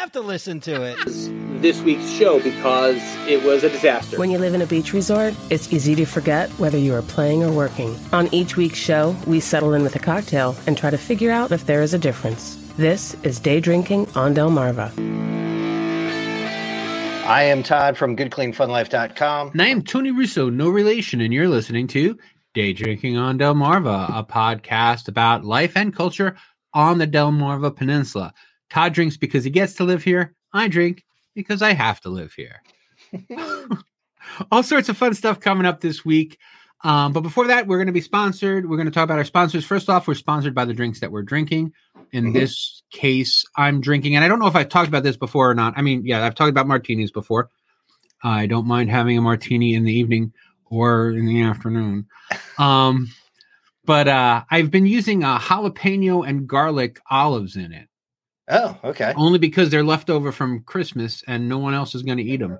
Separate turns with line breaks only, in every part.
have to listen to it.
This week's show because it was a disaster.
When you live in a beach resort, it's easy to forget whether you are playing or working. On each week's show, we settle in with a cocktail and try to figure out if there is a difference. This is Day Drinking on Delmarva.
I am Todd from GoodCleanFunLife.com.
And I am Tony Russo, no relation, and you're listening to Day Drinking on Delmarva, a podcast about life and culture on the Delmarva Peninsula. Todd drinks because he gets to live here. I drink because I have to live here. All sorts of fun stuff coming up this week. Um, but before that, we're going to be sponsored. We're going to talk about our sponsors. First off, we're sponsored by the drinks that we're drinking. In
Mhm.
this case, I'm drinking, and I don't know if I've talked about this before or not. I mean, yeah, I've talked about martinis before. I don't mind having a martini in the evening or in the afternoon. Um, but uh, I've been using uh, jalapeno and garlic olives in it
Oh, okay.
only because they're left over from Christmas and no one else is going to eat them.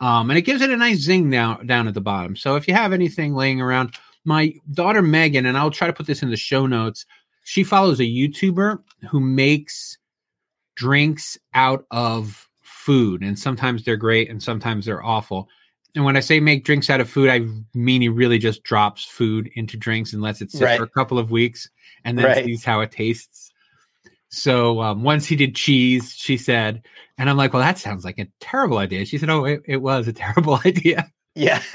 Um, and it gives it a nice zing down down at the bottom. So if you have anything laying around, my daughter Megan, and I'll try to put this in the show notes. She follows a YouTuber who makes drinks out of food, and sometimes they're great and sometimes they're awful. And when I say make drinks out of food, I mean he really just drops food into drinks and lets it sit
Right.
for a couple of weeks and then
Right.
sees how it tastes. So um, once he did cheese, she said, and I'm like, well, that sounds like a terrible idea. She said, oh, it, it was a terrible idea.
Yeah.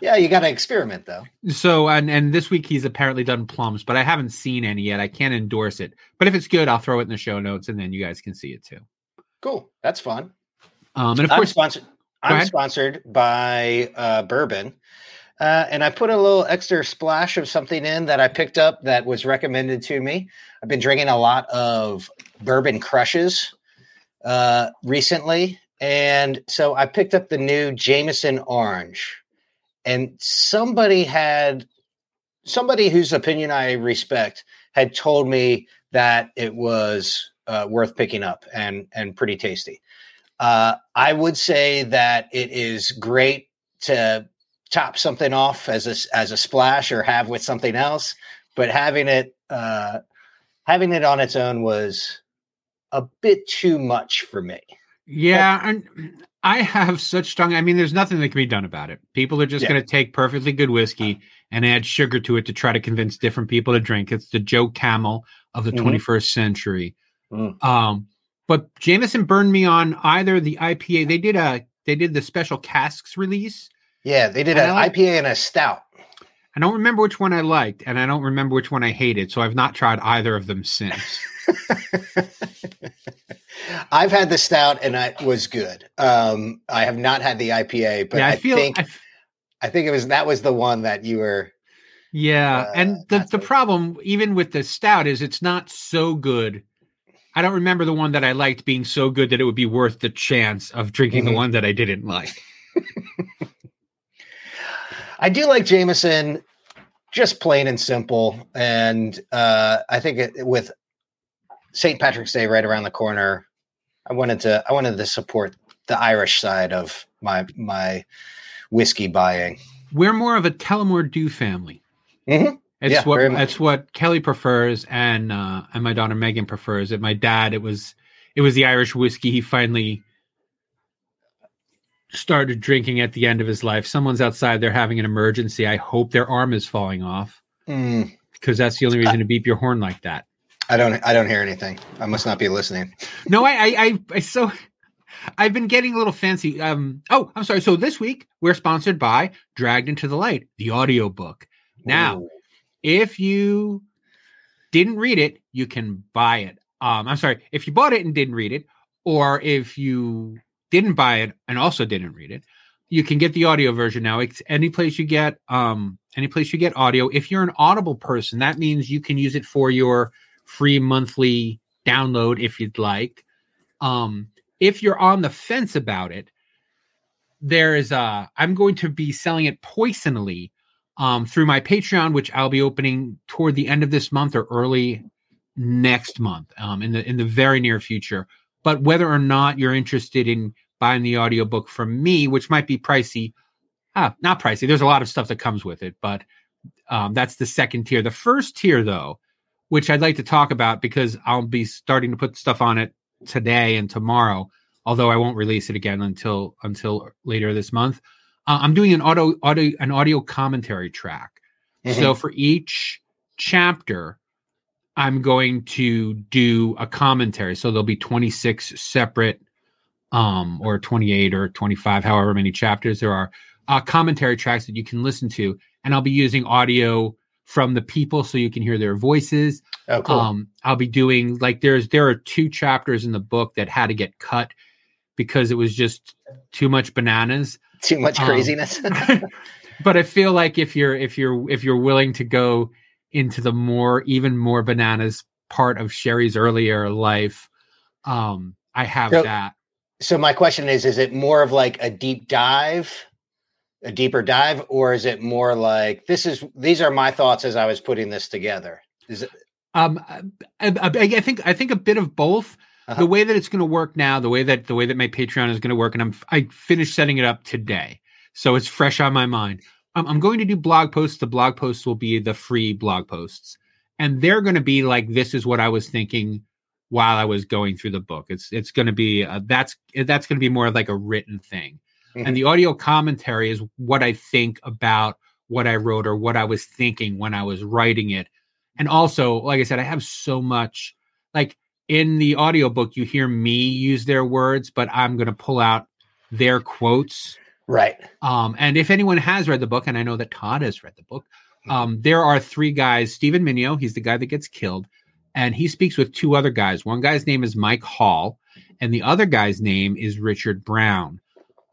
yeah, you got to experiment though.
So and and this week he's apparently done plums, but I haven't seen any yet. I can't endorse it, but if it's good, I'll throw it in the show notes, and then you guys can see it too.
Cool. That's fun.
Um, and of
I'm
course,
sponsored. I'm
ahead.
sponsored by uh, bourbon, uh, and I put a little extra splash of something in that I picked up that was recommended to me. I've been drinking a lot of bourbon crushes uh, recently, and so I picked up the new Jameson Orange, and somebody had somebody whose opinion I respect had told me that it was uh, worth picking up and and pretty tasty. Uh, I would say that it is great to top something off as a as a splash or have with something else, but having it uh, having it on its own was a bit too much for me.
yeah, and I have such strong. I mean, there's nothing that can be done about it. People are just
Yeah.
going to take perfectly good whiskey and add sugar to it to try to convince different people to drink. It's the Joe Camel of the
Mhm.
21st century.
Mm.
Um, but Jameson burned me on either the IPA. They did a they did the special casks release.
Yeah, they did
And
an
like-
IPA and a stout.
I don't remember which one I liked, and I don't remember which one I hated. So I've not tried either of them since.
I've had the stout and it was good. Um, I have not had the IPA, but
yeah, I,
I,
feel.
think
I,
I think it was that was the one that you were.
yeah,
Uh,
and the the problem, even with the stout, is it's not so good. I don't remember the one that I liked being so good that it would be worth the chance of drinking
Mhm.
the one that I didn't like.
I do like Jameson, just plain and simple, and uh, I think it, with St. Patrick's Day right around the corner, I wanted to I wanted to support the Irish side of my my whiskey buying.
We're more of a Tullamore Dew family.
Mhm.
It's
Yeah,
what it's what Kelly prefers, and uh, and my daughter Megan prefers it. My dad, it was it was the Irish whiskey he finally started drinking at the end of his life. Someone's outside; they're having an emergency. I hope their arm is falling off
Mm,
because that's the only reason to beep your horn like that.
I don't I don't hear anything. I must not be listening.
No, I, I, I, I so I've been getting a little fancy. Um, oh, I'm sorry. So this week we're sponsored by Dragged into the Light, the audiobook. Now,
Ooh.
if you didn't read it, you can buy it. Um, I'm sorry, if you bought it and didn't read it, or if you didn't buy it and also didn't read it, you can get the audio version now. It's any place you get um any place you get audio. If you're an Audible person, that means you can use it for your free monthly download if you'd like. Um, if you're on the fence about it, there is uh I'm going to be selling it poisonally um through my Patreon, which I'll be opening toward the end of this month or early next month, um in the in the very near future. But whether or not you're interested in buying the audiobook from me, which might be pricey, ah, not pricey. There's a lot of stuff that comes with it, but um, that's the second tier. The first tier, though, which I'd like to talk about because I'll be starting to put stuff on it today and tomorrow. Although I won't release it again until until later this month. Uh, I'm doing an audio audio an audio commentary track.
Mm-hmm.
So for each chapter, I'm going to do a commentary. So there'll be 26 separate, um, or 28 or 25, however many chapters there are, uh, commentary tracks that you can listen to. And I'll be using audio from the people so you can hear their voices.
Oh, cool.
Um, I'll be doing like there's there are two chapters in the book that had to get cut because it was just too much bananas.
Too much
um,
craziness.
but I feel like if you're if you're if you're willing to go into the more even more bananas part of Sherry's earlier life, um, I have
So-
that.
so my question is: Is it more of like a deep dive, a deeper dive, or is it more like this is these are my thoughts as I was putting this together? Is it
Um, I, I, think I think a bit of both.
Uh-huh.
The way that it's going to work now, the way that the way that my Patreon is going to work, and I'm I finished setting it up today, so it's fresh on my mind. Um, I'm going to do blog posts. The blog posts will be the free blog posts, and they're going to be like this is what I was thinking while I was going through the book. It's it's going to be uh, that's that's going to be more of like a written thing,
Mhm.
and the audio commentary is what I think about what I wrote or what I was thinking when I was writing it. And also, like I said, I have so much like in the audiobook, you hear me use their words, but I'm going to pull out their quotes.
Right?
Um, and if anyone has read the book, and I know that Todd has read the book, um, there are three guys. Stephen Minio, he's the guy that gets killed, and he speaks with two other guys. One guy's name is Mike Hall, and the other guy's name is Richard Brown.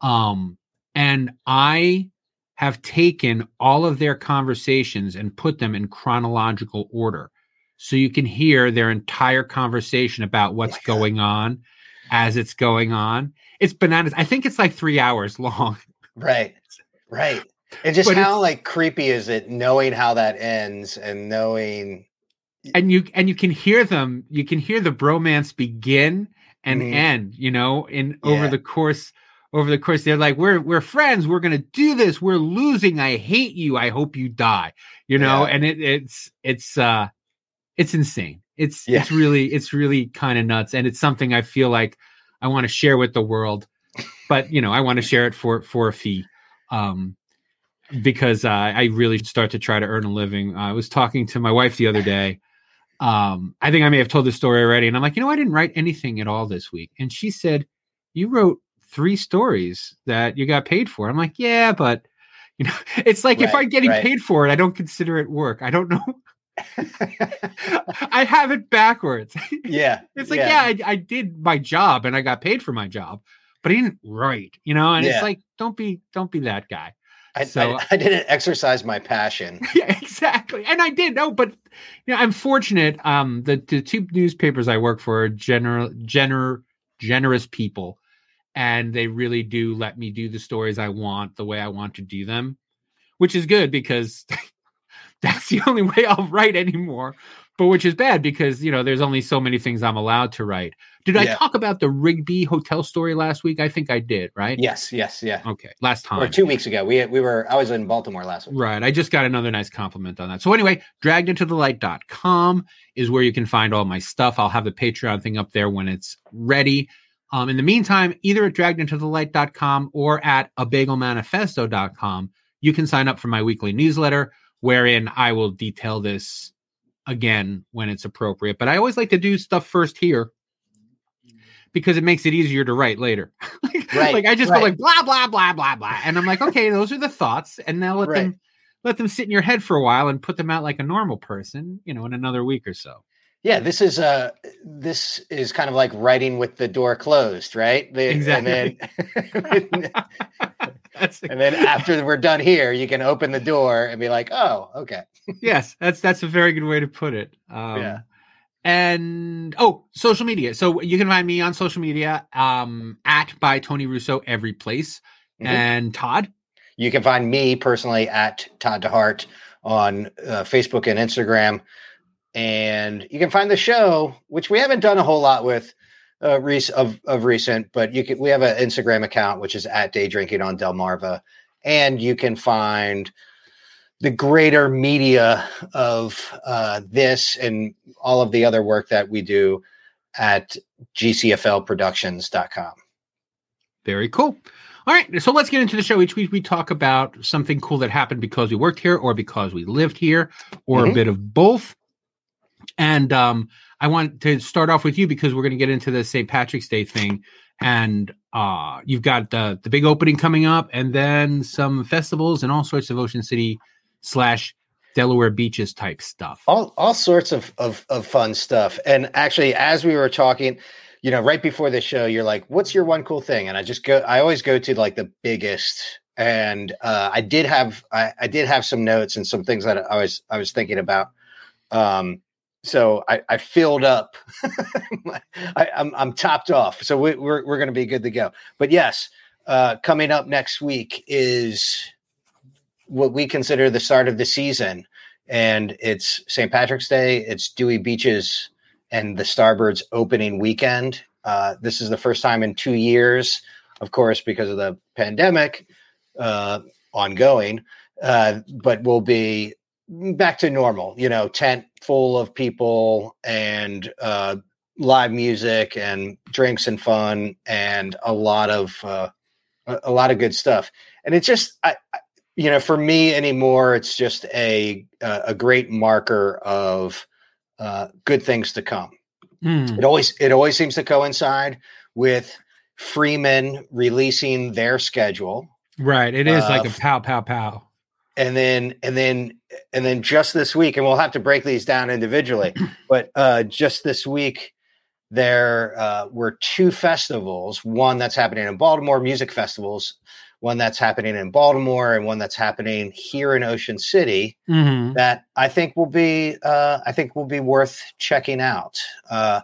Um, and I have taken all of their conversations and put them in chronological order. So you can hear their entire conversation about what's
God.
going on as it's going on. It's bananas. I think it's like three hours long.
Right. Right. And just
But
how like creepy is it knowing how that ends and knowing
and you and you can hear them you can hear the bromance begin and
Mhm.
end you know in over the course over the course they're like we're we're friends we're gonna do this we're losing i hate you i hope you die you know
Yeah.
and it, it's it's uh it's insane it's
Yeah.
it's really it's really kind of nuts and it's something i feel like i want to share with the world but you know i want to share it for for a fee um because uh, I really start to try to earn a living. I was talking to my wife the other day. Um, I think I may have told this story already, and I'm like, you know, I didn't write anything at all this week. And she said, "You wrote three stories that you got paid for." I'm like, "Yeah, but you know, it's like if I'm getting
right.
paid for it, I don't consider it work. I don't know. I have it backwards.
yeah.
It's like, yeah, I, I did my job and I got paid for my job, but I didn't write, you know. And
Yeah.
it's like, don't be, don't be that guy.
I,
so-
I, I didn't exercise my passion.
yeah, exactly. And I did no, but you know, I'm fortunate. Um, the, the two newspapers I work for are general, gener, generous people, and they really do let me do the stories I want the way I want to do them, which is good because that's the only way I'll write anymore. But which is bad because you know there's only so many things I'm allowed to write. Did I talk about the Rigby hotel story last week? I think I did, right?
Yes, yes, yeah.
Okay, last time.
Or two weeks ago. We we were I was in Baltimore last week.
Right. I just got another nice compliment on that. So anyway, draggedintothelight.com is where you can find all my stuff. I'll have the Patreon thing up there when it's ready. Um, in the meantime, either at draggedintothelight.com or at abagelmanifesto.com, you can sign up for my weekly newsletter wherein I will detail this again when it's appropriate. But I always like to do stuff first here because it makes it easier to write later. like,
Right,
like I just
right.
go like blah blah blah blah blah, and I'm like, okay, those are the thoughts, and now let
Right.
them let them sit in your head for a while and put them out like a normal person, you know, in another week or so.
Yeah, this is uh this is kind of like writing with the door closed, right? The-
Exactly.
And then,
that's
and then after we're done here, you can open the door and be like, "Oh, okay."
yes, that's that's a very good way to put it. Um,
Yeah.
And oh, social media. So you can find me on social media um, at by Tony Russo every place.
Mhm.
And Todd,
You can find me personally at Todd DeHart on uh, Facebook and Instagram. And you can find the show, which we haven't done a whole lot with uh, rec- of, of recent, but you can, we have an Instagram account, which is at Day Drinking on Delmarva. And you can find the greater media of uh, this and all of the other work that we do at gcflproductions.com.
Very cool. All right, so let's get into the show. Each week we talk about something cool that happened because we worked here or because we lived here or
Mhm.
a bit of both. And um, I want to start off with you because we're going to get into the St. Patrick's Day thing. And uh, you've got the, the big opening coming up and then some festivals and all sorts of Ocean City slash Delaware beaches type stuff.
all all sorts of, of of fun stuff. And actually, as we were talking, you know, right before the show, you're like, "What's your one cool thing?" And I just go, I always go to like the biggest. And uh, I did have I, I did have some notes and some things that I was I was thinking about. Um, so I, I filled up. I, I'm I'm topped off. So we, we're we're going to be good to go. But yes, uh, coming up next week is what we consider the start of the season and it's St. Patrick's Day. It's Dewey Beaches and the Starboard's opening weekend. Uh, this is the first time in two years, of course, because of the pandemic uh, ongoing, uh, but we'll be back to normal. You know, tent full of people and uh, live music and drinks and fun and a lot of uh, a, lot of good stuff. And it's just I, I you know, for me anymore, it's just a a, a great marker of uh, good things to come.
Mm.
It always it always seems to coincide with Freeman releasing their schedule,
Right. It is like a pow, pow, pow.
And then and then and then just this week, and we'll have to break these down individually. but uh, just this week, there uh, were two festivals. One that's happening in Baltimore, music festivals. One that's happening in Baltimore, and one that's happening here in Ocean City.
hmm
that I think will be uh, I think will be worth checking out. Uh,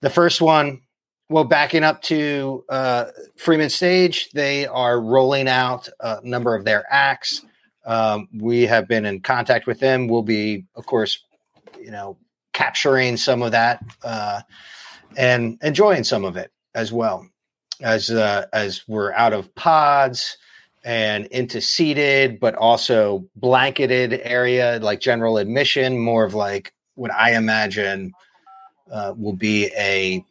the first one, well, backing up to uh, Freeman Stage, they are rolling out a number of their acts. Um, we have been in contact with them. We'll be, of course, you know, capturing some of that uh, and enjoying some of it as well as uh, as we're out of pods and into seated, but also blanketed area like general admission, more of like what I imagine uh, will be a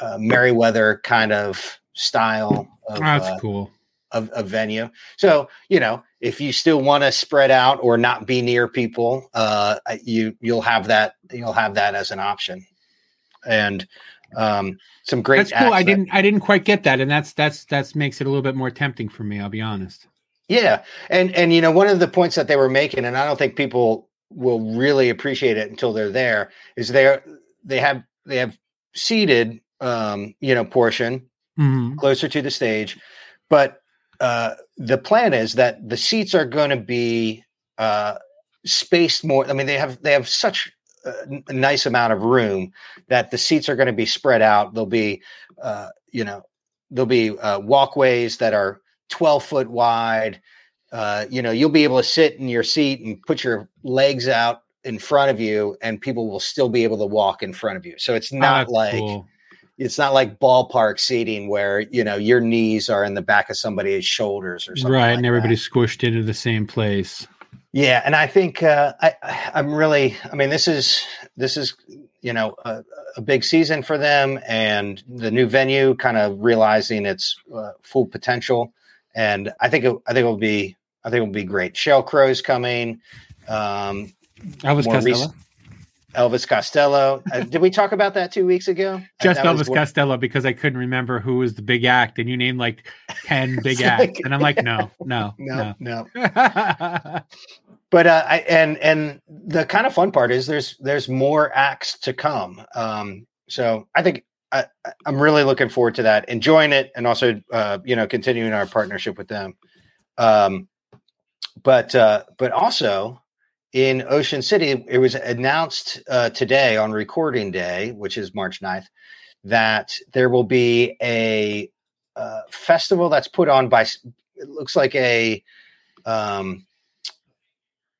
uh, Merriweather kind of style of,
That's
uh,
cool.
of, of venue. So you know, if you still want to spread out or not be near people, uh, you you'll have that you'll have that as an option, and um, some great.
That's cool. I
that-
didn't I didn't quite get that, and that's that's that's makes it a little bit more tempting for me. I'll be honest.
Yeah, and and you know one of the points that they were making, and I don't think people will really appreciate it until they're there, is they they have they have seated um, you know portion
mm-hmm.
closer to the stage, but uh, the plan is that the seats are going to be uh, spaced more. I mean, they have they have such a nice amount of room that the seats are going to be spread out. There'll be uh, you know there'll be uh, walkways that are 12 foot wide. Uh, you know, you'll be able to sit in your seat and put your legs out in front of you, and people will still be able to walk in front of you. So it's
Oh,
not like
cool.
It's not like ballpark seating where you know your knees are in the back of somebody's shoulders or something.
right,
like
and
that.
everybody's squished into the same place.
Yeah, and I think uh, I, I'm really. I mean, this is this is you know a, a big season for them, and the new venue kind of realizing its uh, full potential. And I think it, I think it will be I think it will be great. Sheryl Crow's coming. Um,
Elvis
More
Costello,
recent- Elvis Costello. Uh, did we talk about that two weeks ago?
just
That was
Elvis Costello, because I couldn't remember who was the big act, and you named like ten big acts,
like-
and I'm like, no, no,
No, no.
no.
but uh, I, and and the kind of fun part is there's there's more acts to come. Um, so I think I, I'm really looking forward to that, enjoying it, and also uh, you know continuing our partnership with them. Um, but uh, but also in Ocean City, it was announced uh, today on recording day, which is March 9th, that there will be a uh, festival that's put on by it looks like a um,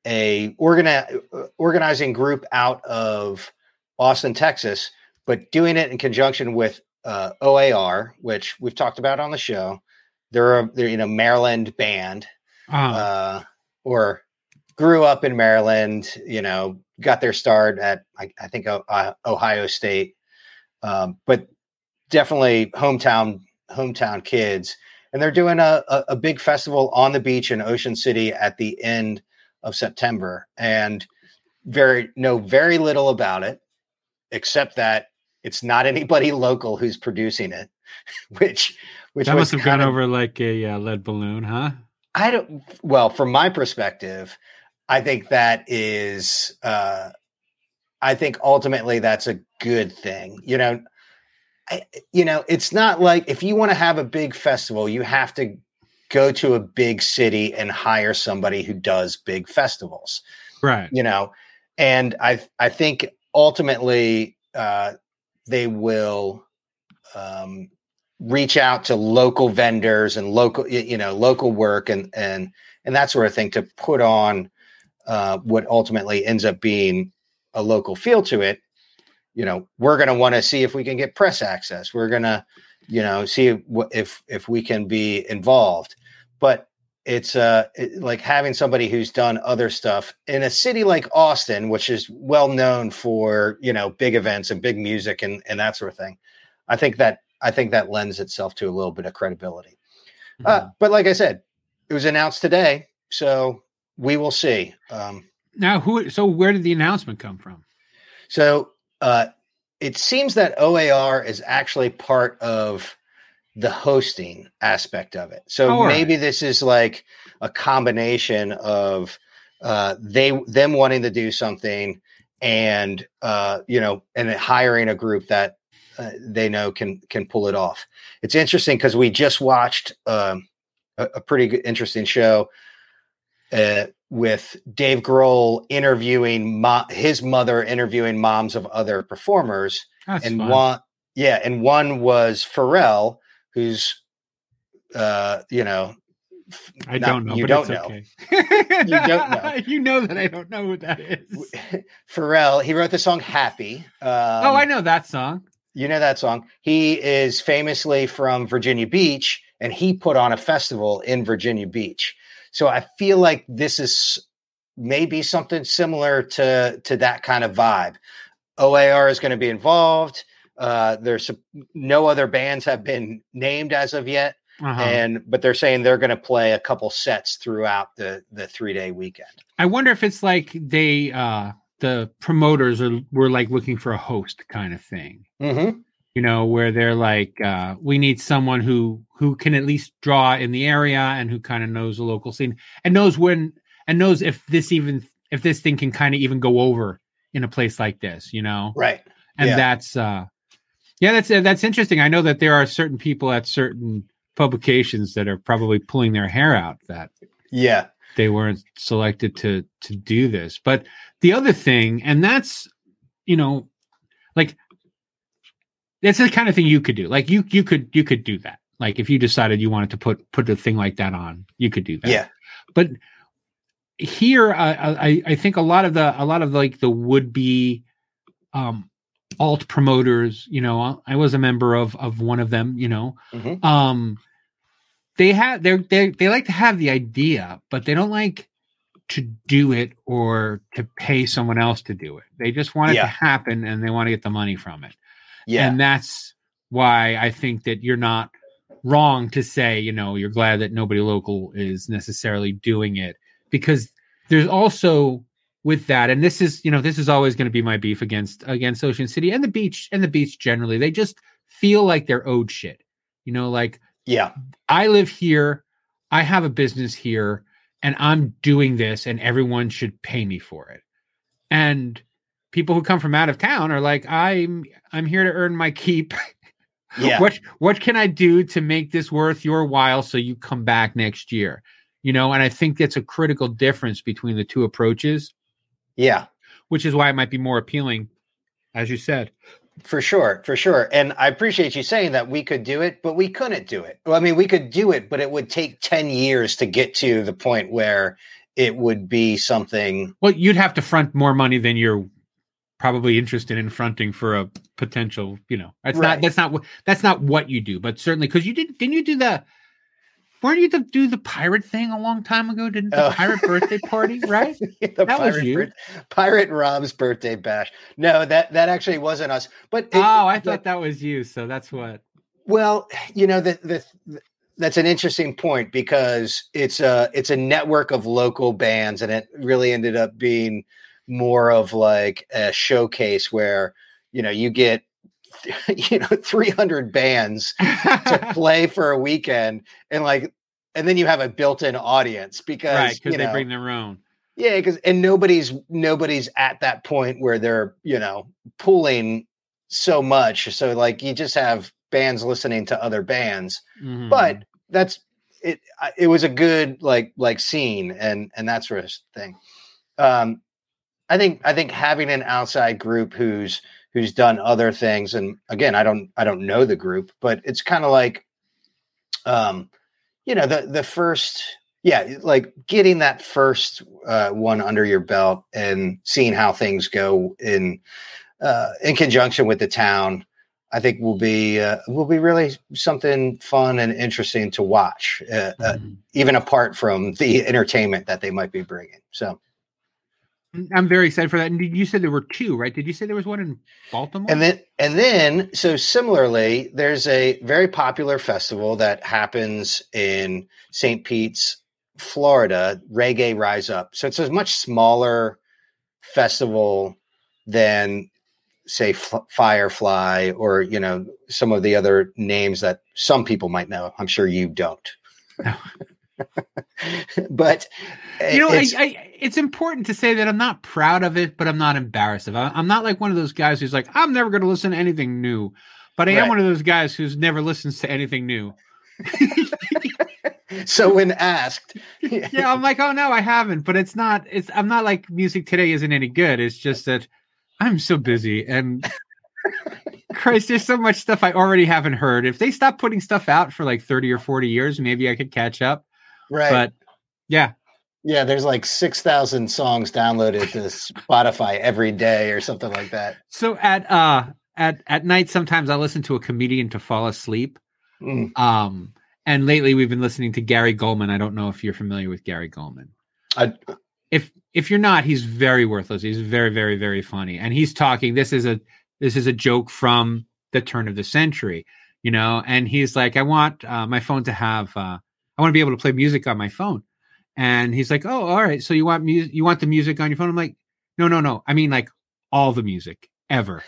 a organi- uh, organizing group out of Austin, Texas, but doing it in conjunction with uh, OAR, which we've talked about on the show. They're a they're you know Maryland band,
Uh,
uh, or grew up in Maryland, you know, got their start at I, I think uh, Ohio State, um, but definitely hometown hometown kids, and they're doing a, a, a big festival on the beach in Ocean City at the end of September, and very know very little about it, except that it's not anybody local who's producing it, which which
that must have gone
of,
over like a uh, lead balloon, huh?
I don't. Well, from my perspective, I think that is. Uh, I think ultimately that's a good thing. You know, I, you know, it's not like if you want to have a big festival, you have to go to a big city and hire somebody who does big festivals.
Right.
You know, and I I think ultimately uh, they will um, reach out to local vendors and local you know local work and and and that sort of thing to put on uh, what ultimately ends up being a local feel to it. You know, we're going to want to see if we can get press access. We're going to, you know, see if if we can be involved. But it's uh it, like having somebody who's done other stuff in a city like Austin, which is well known for you know big events and big music and and that sort of thing. I think that I think that lends itself to a little bit of credibility. Uh, mm-hmm. Uh, but like I said, it was announced today, so we will see. Um,
now, who? So where did the announcement come from?
So uh, it seems that OAR is actually part of the hosting aspect of it. So oh, maybe right. this is like a combination of uh, they them wanting to do something and uh, you know and hiring a group that uh, they know can can pull it off. It's interesting because we just watched um, a, a, pretty good, interesting show uh, with Dave Grohl interviewing mo- his mother, interviewing moms of other performers,
That's
and
fun.
one yeah, and one was Pharrell who's uh you know
I not, don't know.
You don't know.
Okay.
you don't know.
you know that I don't know who that is.
Pharrell. He wrote the song "Happy." Um,
oh, I know that song.
You know that song. He is famously from Virginia Beach, and he put on a festival in Virginia Beach. So I feel like this is maybe something similar to to that kind of vibe. OAR is going to be involved. Uh, there's no other bands have been named as of yet, uh-huh. and but they're saying they're going to play a couple sets throughout the the three day weekend.
I wonder if it's like they uh, the promoters are were like looking for a host kind of thing.
Mm-hmm.
You know, where they're like, uh, we need someone who who can at least draw in the area and who kind of knows the local scene and knows when and knows if this even if this thing can kind of even go over in a place like this. You know,
right?
And yeah. that's uh yeah, that's uh, that's interesting. I know that there are certain people at certain publications that are probably pulling their hair out that
yeah
they weren't selected to to do this. But the other thing, and that's you know, like that's the kind of thing you could do. Like you you could you could do that. Like if you decided you wanted to put put a thing like that on, you could do that.
Yeah.
But here, uh, I I think a lot of the a lot of like the would be um alt promoters you know i was a member of of one of them you know
mm-hmm.
um they have they they they like to have the idea but they don't like to do it or to pay someone else to do it they just want it yeah. to happen and they want to get the money from it
yeah.
And that's why i think that you're not wrong to say you know you're glad that nobody local is necessarily doing it. Because there's also with that and this is you know this is always going to be my beef against against ocean city and the beach and the beach generally. They just feel like they're owed shit. You know like
yeah.
I live here i have a business here and i'm doing this and everyone should pay me for it. And people who come from out of town are like i'm i'm here to earn my keep
yeah
what what can i do to make this worth your while so you come back next year you know and i think that's a critical difference between the two approaches
yeah.
Which is why it might be more appealing, as you said.
For sure, for sure. And I appreciate you saying that we could do it, but we couldn't do it. Well, I mean, we could do it, but it would take 10 years to get to the point where it would be something.
Well, you'd have to front more money than you're probably interested in fronting for a potential, you know. That's right. not that's not what that's not what you do, but certainly cuz you did didn't you do the weren't you to do the pirate thing a long time ago? Didn't the
Oh.
pirate birthday party, right?
the
That was
pirate,
you.
pirate Rob's birthday bash. No, that that actually wasn't us. But it-
oh, I thought that was you. So that's what.
Well, you know, the, the that's an interesting point because it's a it's a network of local bands, and it really ended up being more of like a showcase where you know you get you know 300 bands to play for a weekend and like and then you have a built-in audience because
right, because
you
they
know,
bring their own.
yeah, because and nobody's nobody's at that point where they're you know pulling so much. So like you just have bands listening to other bands,
Mhm.
but that's it. It was a good like like scene and and that sort of thing. Um, I think I think having an outside group who's who's done other things, and again, I don't I don't know the group, but it's kind of like, um, you know, the the first yeah, like getting that first uh, one under your belt and seeing how things go in uh, in conjunction with the town, I think will be uh, will be really something fun and interesting to watch, uh, uh,
Mhm.
even apart from the entertainment that they might be bringing. So, Mm,
I'm very excited for that. And you said there were two, right? Did you say there was one in Baltimore?
and then and then so similarly, there's a very popular festival that happens in St. Pete's, Florida, Reggae Rise Up. So it's a much smaller festival than say F- Firefly or you know some of the other names that some people might know. I'm sure you don't. but uh,
you know,
it's-
I, it's important to say that I'm not proud of it, but I'm not embarrassed of it. I'm not like one of those guys who's like, I'm never going to listen to anything new. But I am one of those guys who's never listens to anything new.
so when asked,
Yeah, I'm like, oh no, I haven't. But it's not. It's I'm not like music today isn't any good. It's just that I'm so busy and Christ, there's so much stuff I already haven't heard. If they stop putting stuff out for like 30 or 40 years, maybe I could catch up.
Right?
But yeah,
Yeah, there's like 6,000 songs downloaded to Spotify every day or something like that.
So at uh at at night sometimes I listen to a comedian to fall asleep.
Mm.
Um and lately we've been listening to Gary Gulman. I don't know if you're familiar with Gary Gulman.
I-
if if you're not, he's very worthless. He's very very very funny. And he's talking this is a this is a joke from the turn of the century, you know, and he's like I want uh, my phone to have uh I want to be able to play music on my phone. And he's like, "Oh, all right. So you want music you want the music on your phone?" I'm like, "No, no, no. I mean like all the music ever."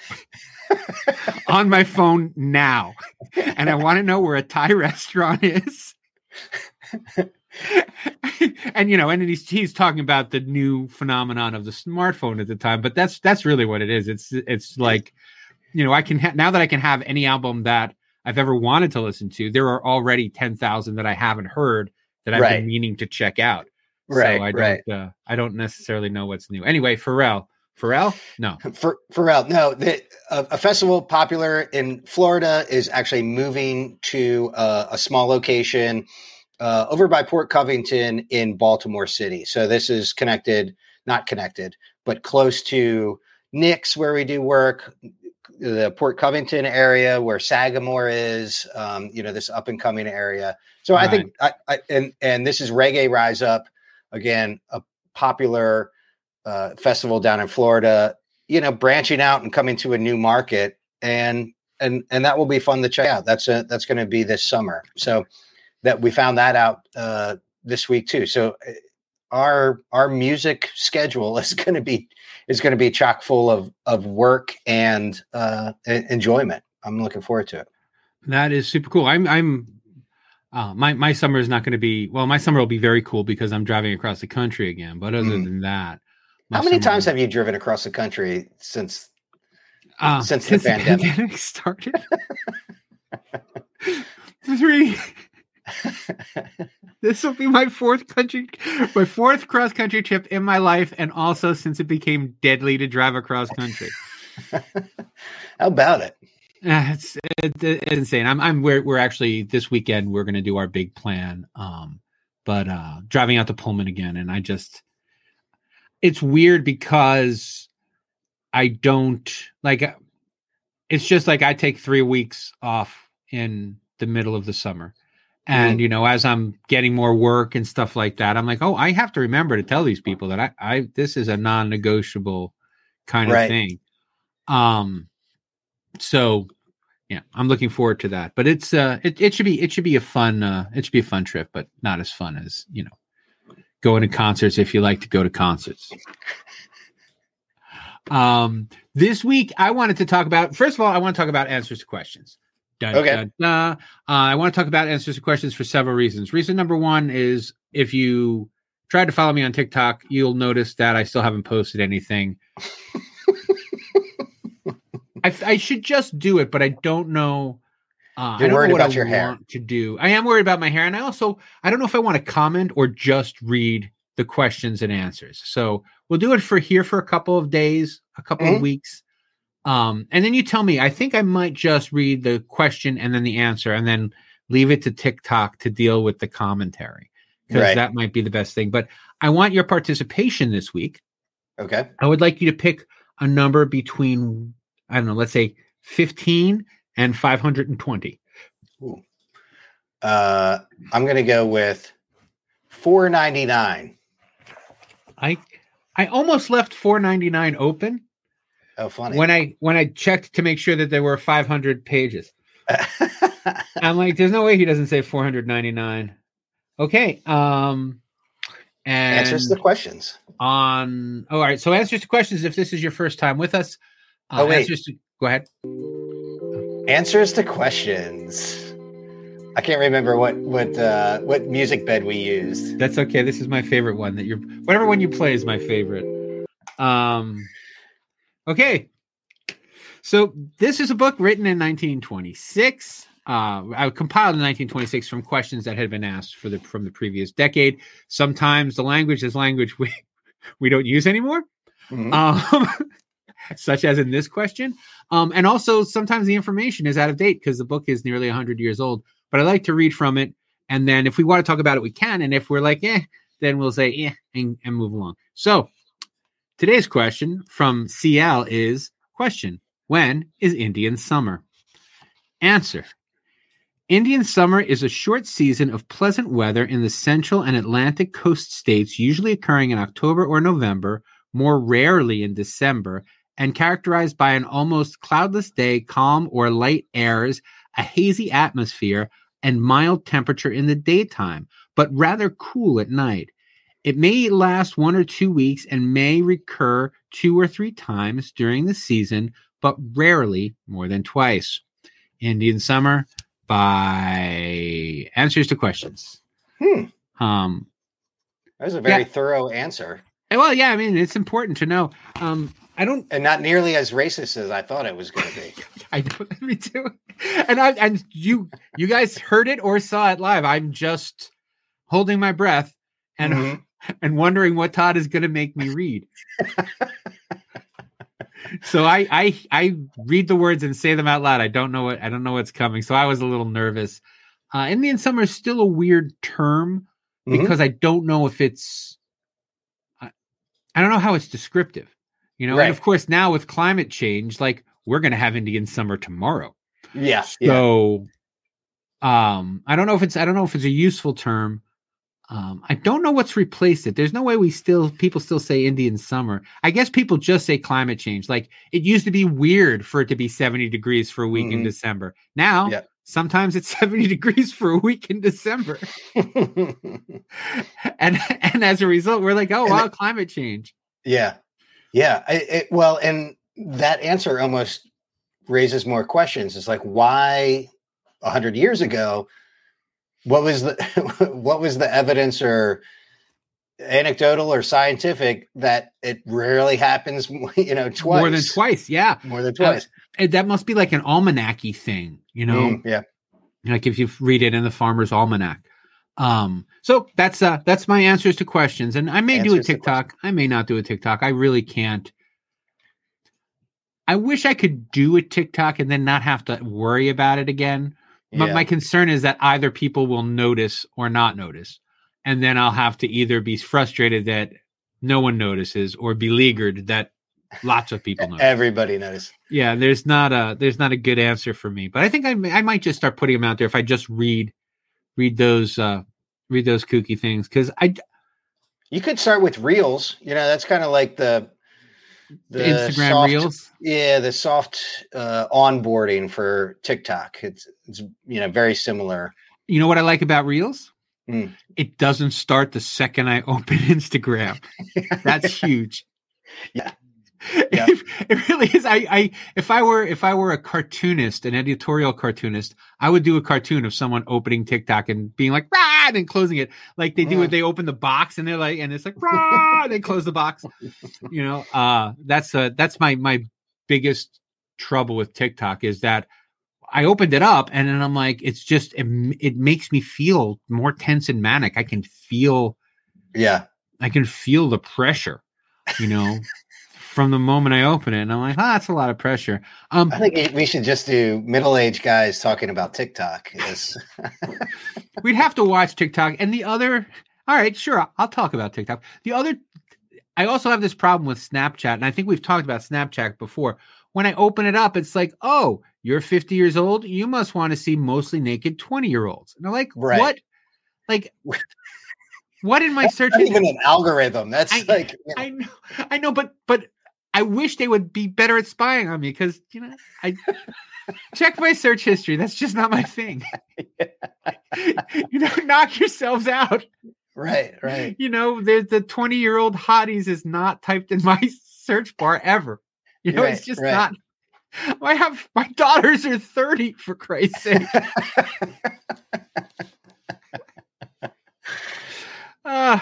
on my phone now. And I want to know where a Thai restaurant is. and you know, and he's he's talking about the new phenomenon of the smartphone at the time, but that's that's really what it is. It's it's like, you know, I can ha- now that I can have any album that I've ever wanted to listen to. There are already ten thousand that I haven't heard that I've
Right.
been meaning to check out.
Right,
so I don't
right.
uh, I don't necessarily know what's new. Anyway, Pharrell, Pharrell, no,
For Pharrell, no, the, a, a festival popular in Florida is actually moving to uh, a small location uh, over by Port Covington in Baltimore City. So this is connected, not connected, but close to Nick's where we do work, the Port Covington area where Sagamore is, um, you know, this up and coming area. So I think, I, I, and and this is Reggae Rise Up, again, a popular uh, festival down in Florida. You know, branching out and coming to a new market, and and and that will be fun to check out. That's a that's going to be this summer. So that we found that out uh, this week too. So uh, our our music schedule is going to be is going to be chock full of of work and uh, enjoyment. I'm looking forward to it.
That is super cool. I'm I'm uh, my my summer is not going to be well. My summer will be very cool because I'm driving across the country again. But other
Mm.
than that,
How many times
will-
have you driven across the country since?
uh,
since the pandemic?
started? Three. this will be my fourth country, my fourth cross country trip in my life, and also since it became deadly to drive across country.
How about it?
Uh, it's, it, it's insane. I'm I'm we're we're actually this weekend we're gonna do our big plan. Um, but uh driving out to Pullman again, and I just it's weird because I don't like uh, it's just like I take three weeks off in the middle of the summer. And you know, as I'm getting more work and stuff like that, I'm like, oh, I have to remember to tell these people that I, I this is a non-negotiable kind of thing. Um, so yeah, I'm looking forward to that. But it's uh, it, it should be it should be a fun uh, it should be a fun trip, but not as fun as you know going to concerts if you like to go to concerts. Um, this week I wanted to talk about first of all, I want to talk about answers to questions. Dun,
Okay.
dun, dun. Uh, I want to talk about answers to questions for several reasons. Reason number one is if you tried to follow me on TikTok, you'll notice that I still haven't posted anything. I, I should just do it, but I don't know. Uh, I
You're
don't
worried
know what
about
I
your hair.
want to do. I am worried about my hair, and I also I don't know if I want to comment or just read the questions and answers. So we'll do it for here for a couple of days, a couple of
Mhm.
weeks, um, and then you tell me. I think I might just read the question and then the answer, and then leave it to TikTok to deal with the commentary because
Right.
that might be the best thing. But I want your participation this week.
Okay.
I would like you to pick a number between, I don't know, let's say 15 and 520.
Uh, I'm going to go with 499.
I I almost left 499 open
Oh, funny.
when I when I checked to make sure that there were 500 pages. I'm like, there's no way he doesn't say 499. Okay. Um and
Answers the questions.
on oh, all right. So answers to questions if this is your first time with us. Uh,
Oh, wait.
answers to go ahead.
Answers to questions. I can't remember what what uh, what music bed we used.
That's okay. This is my favorite one that you're whatever one you play is my favorite. Um okay. So this is a book written in 1926. Uh, I compiled in 1926 from questions that had been asked for the from the previous decade. Sometimes the language is language we we don't use anymore,
Mhm.
um, such as in this question. Um, and also sometimes the information is out of date because the book is nearly 100 years old. But I like to read from it, and then if we want to talk about it, we can. And if we're like, eh, then we'll say, eh, and, and move along. So today's question from CL is question: When is Indian summer? Answer. Indian summer is a short season of pleasant weather in the central and Atlantic coast states, usually occurring in October or November, more rarely in December, and characterized by an almost cloudless day, calm or light airs, a hazy atmosphere, and mild temperature in the daytime, but rather cool at night. It may last one or two weeks and may recur two or three times during the season, but rarely more than twice. Indian summer by answers to questions.
Hmm.
Um,
That was a very
Yeah.
thorough answer,
well, yeah, I mean, it's important to know. Um, I don't
and not nearly as racist as I thought it was going to be.
I know me too. And I and you you guys heard it or saw it live. I'm just holding my breath and
Mhm.
And wondering what Todd is going to make me read. so I I I read the words and say them out loud. I don't know what I don't know what's coming. So I was a little nervous. Uh, Indian summer is still a weird term
Mhm.
because I don't know if it's I, I don't know how it's descriptive. You know,
Right.
and of course now with climate change, like we're going to have Indian summer tomorrow.
Yeah, yeah.
So um I don't know if it's I don't know if it's a useful term. Um I don't know what's replaced it. There's no way we still people still say Indian summer. I guess people just say climate change. Like it used to be weird for it to be 70 degrees for a week in
Mhm.
December. Now
Yeah.
sometimes it's 70 degrees for a week in December. And and as a result we're like, "Oh
And
wow,
it-
climate change."
yeah, yeah. I, it, well, and that answer almost raises more questions. It's like, why a hundred years ago? What was the what was the evidence or anecdotal or scientific that it rarely happens? You know, twice
More than twice. Yeah.
more than twice.
And that must be like an almanacky thing, you know.
Mm, yeah,
like if you read it in the farmer's almanac um so that's uh that's my answers to questions and i may do a tiktok i may not do a tiktok i really can't i wish i could do a tiktok and then not have to worry about it again
yeah.
my concern is that either people will notice or not notice and then i'll have to either be frustrated that no one notices or beleaguered that lots of people notice
everybody knows.
yeah, there's not a there's not a good answer for me, but I think I I might just start putting them out there if I just read read those uh read those kooky things because I
You could start with reels. You know, that's kind of like the
the Instagram
soft-
reels.
Yeah, the soft uh, onboarding for TikTok. It's it's you know very similar.
You know what I like about reels?
Mm.
It doesn't start the second I open Instagram. That's huge.
Yeah. Yeah.
It, it really is. I, I, if I were, if I were a cartoonist, an editorial cartoonist, I would do a cartoon of someone opening TikTok and being like, rah, and then closing it. Like they do
Mm.
it. They open the box and they're like, and it's like, rah, and they close the box. You know, uh, that's, uh, that's my, my biggest trouble with TikTok is that I opened it up and then I'm like, it's just, it, it makes me feel more tense and manic. I can feel,
Yeah,
I can feel the pressure, you know, from the moment I open it. And I'm like, ah, that's a lot of pressure. Um,
I think we should just do middle-aged guys talking about TikTok.
We'd have to watch TikTok. And the other, all right, sure, I'll, I'll talk about TikTok. The other, I also have this problem with Snapchat. And I think we've talked about Snapchat before. When I open it up, it's like, oh, you're 50 years old. You must want to see mostly naked 20 year olds. And I'm like,
Right.
what? Like, what in my search?
Not even an algorithm. That's
I-
like you know,
I know, I know, but but I wish they would be better at spying on me because you know I check my search history. That's just not my thing. you know, knock yourselves out.
right, right.
You know, there's the 20 year old hotties is not typed in my search bar ever. You know, it's just
right.
not. I have my daughters are 30 for Christ's sake. Uh,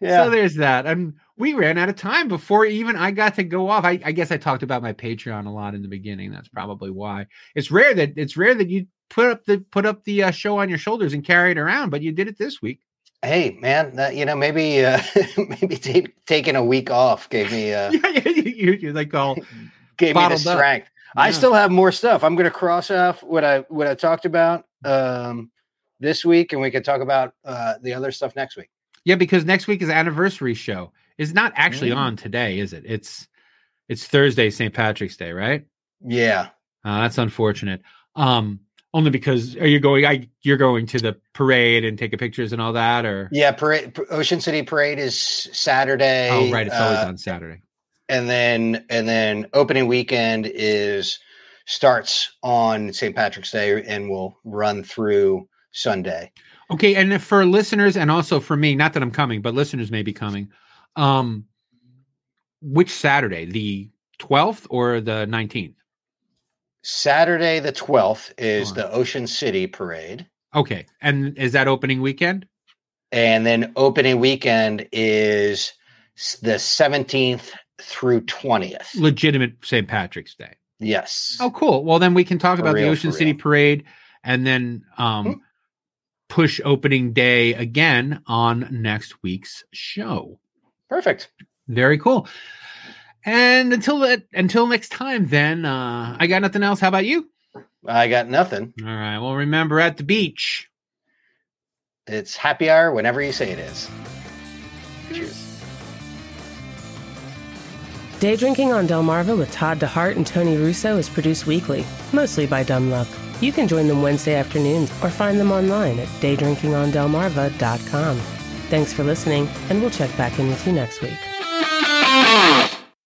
yeah.
So there's that. And we ran out of time before even I got to go off. I, I guess I talked about my Patreon a lot in the beginning. That's probably why. It's rare that it's rare that you put up the put up the uh, show on your shoulders and carry it around, but you did it this week.
hey, man, that, you know, maybe uh, maybe ta- taking a week off gave me uh,
you, you, like all
gave me the
bottled up.
strength. I
Yeah.
still have more stuff. I'm going to cross off what I what I talked about um, this week, and we can talk about uh, the other stuff next week.
yeah, because next week is anniversary show. It's not actually
Mm.
on today, is it? It's it's Thursday, St. Patrick's Day, right?
Yeah,
Uh, that's unfortunate. Um, only because are you going? I you're going to the parade and taking pictures and all that, or
yeah. Parade, Ocean City Parade is Saturday.
oh, right, it's always
uh,
on Saturday.
and then and then opening weekend is starts on St. Patrick's Day and will run through Sunday.
Okay, and if for listeners and also for me, not that I'm coming, but listeners may be coming. Um, which Saturday, the 12th or the 19th?
Saturday the 12th is the Ocean City Parade.
Okay, and is that opening weekend?
And then opening weekend is the 17th through 20th.
Legitimate St. Patrick's Day.
Yes.
Oh, cool. Well, then we can talk
For
about the Ocean City
real.
Parade and then um,
Hmm.
push opening day again on next week's show.
Perfect.
Very cool. And until that, until next time, then uh, I got nothing else. How about you?
I got nothing.
All right. Well, remember at the beach.
It's happy hour whenever you say it is. Cheers.
Day Drinking on Delmarva with Todd DeHart and Tony Russo is produced weekly, mostly by dumb luck. You can join them Wednesday afternoons or find them online at daydrinkingondelmarva.com. Thanks for listening, and we'll check back in with you next week.